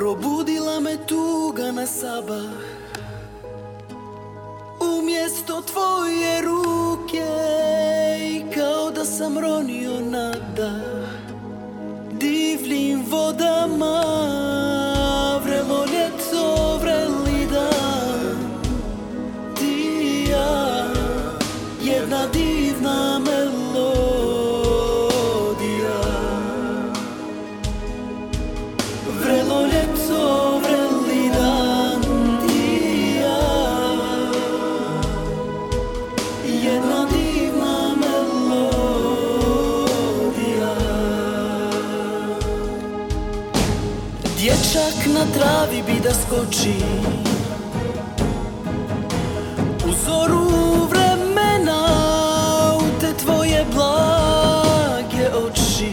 Probudila me tuga na sabah. Umjesto tvoje ruke Dječak na travi bi da skoči. U zoru vremena U te tvoje blage oči.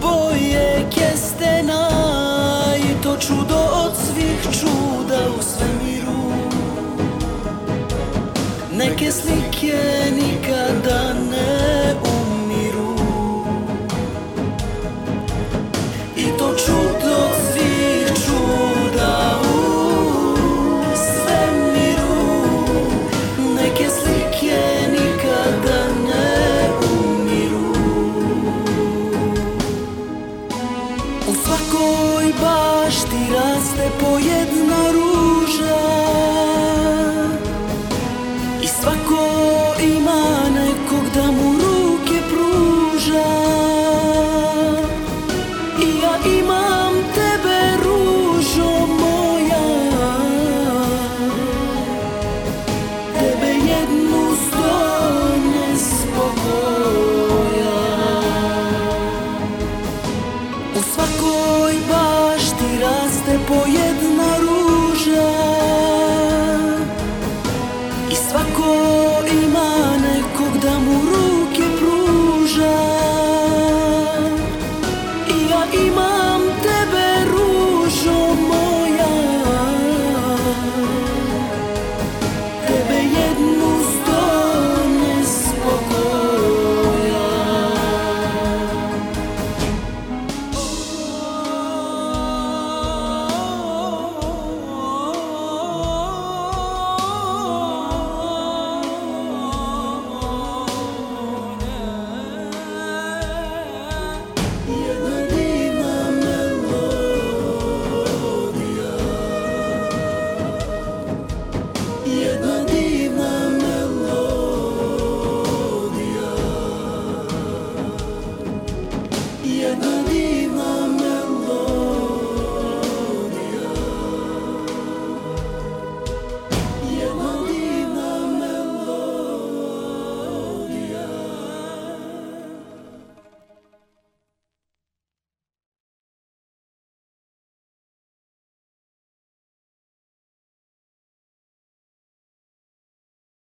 Boje kestena I to čudo od svih čuda u svemiru. Neke slike nikada ne bašti raste po jedna ruža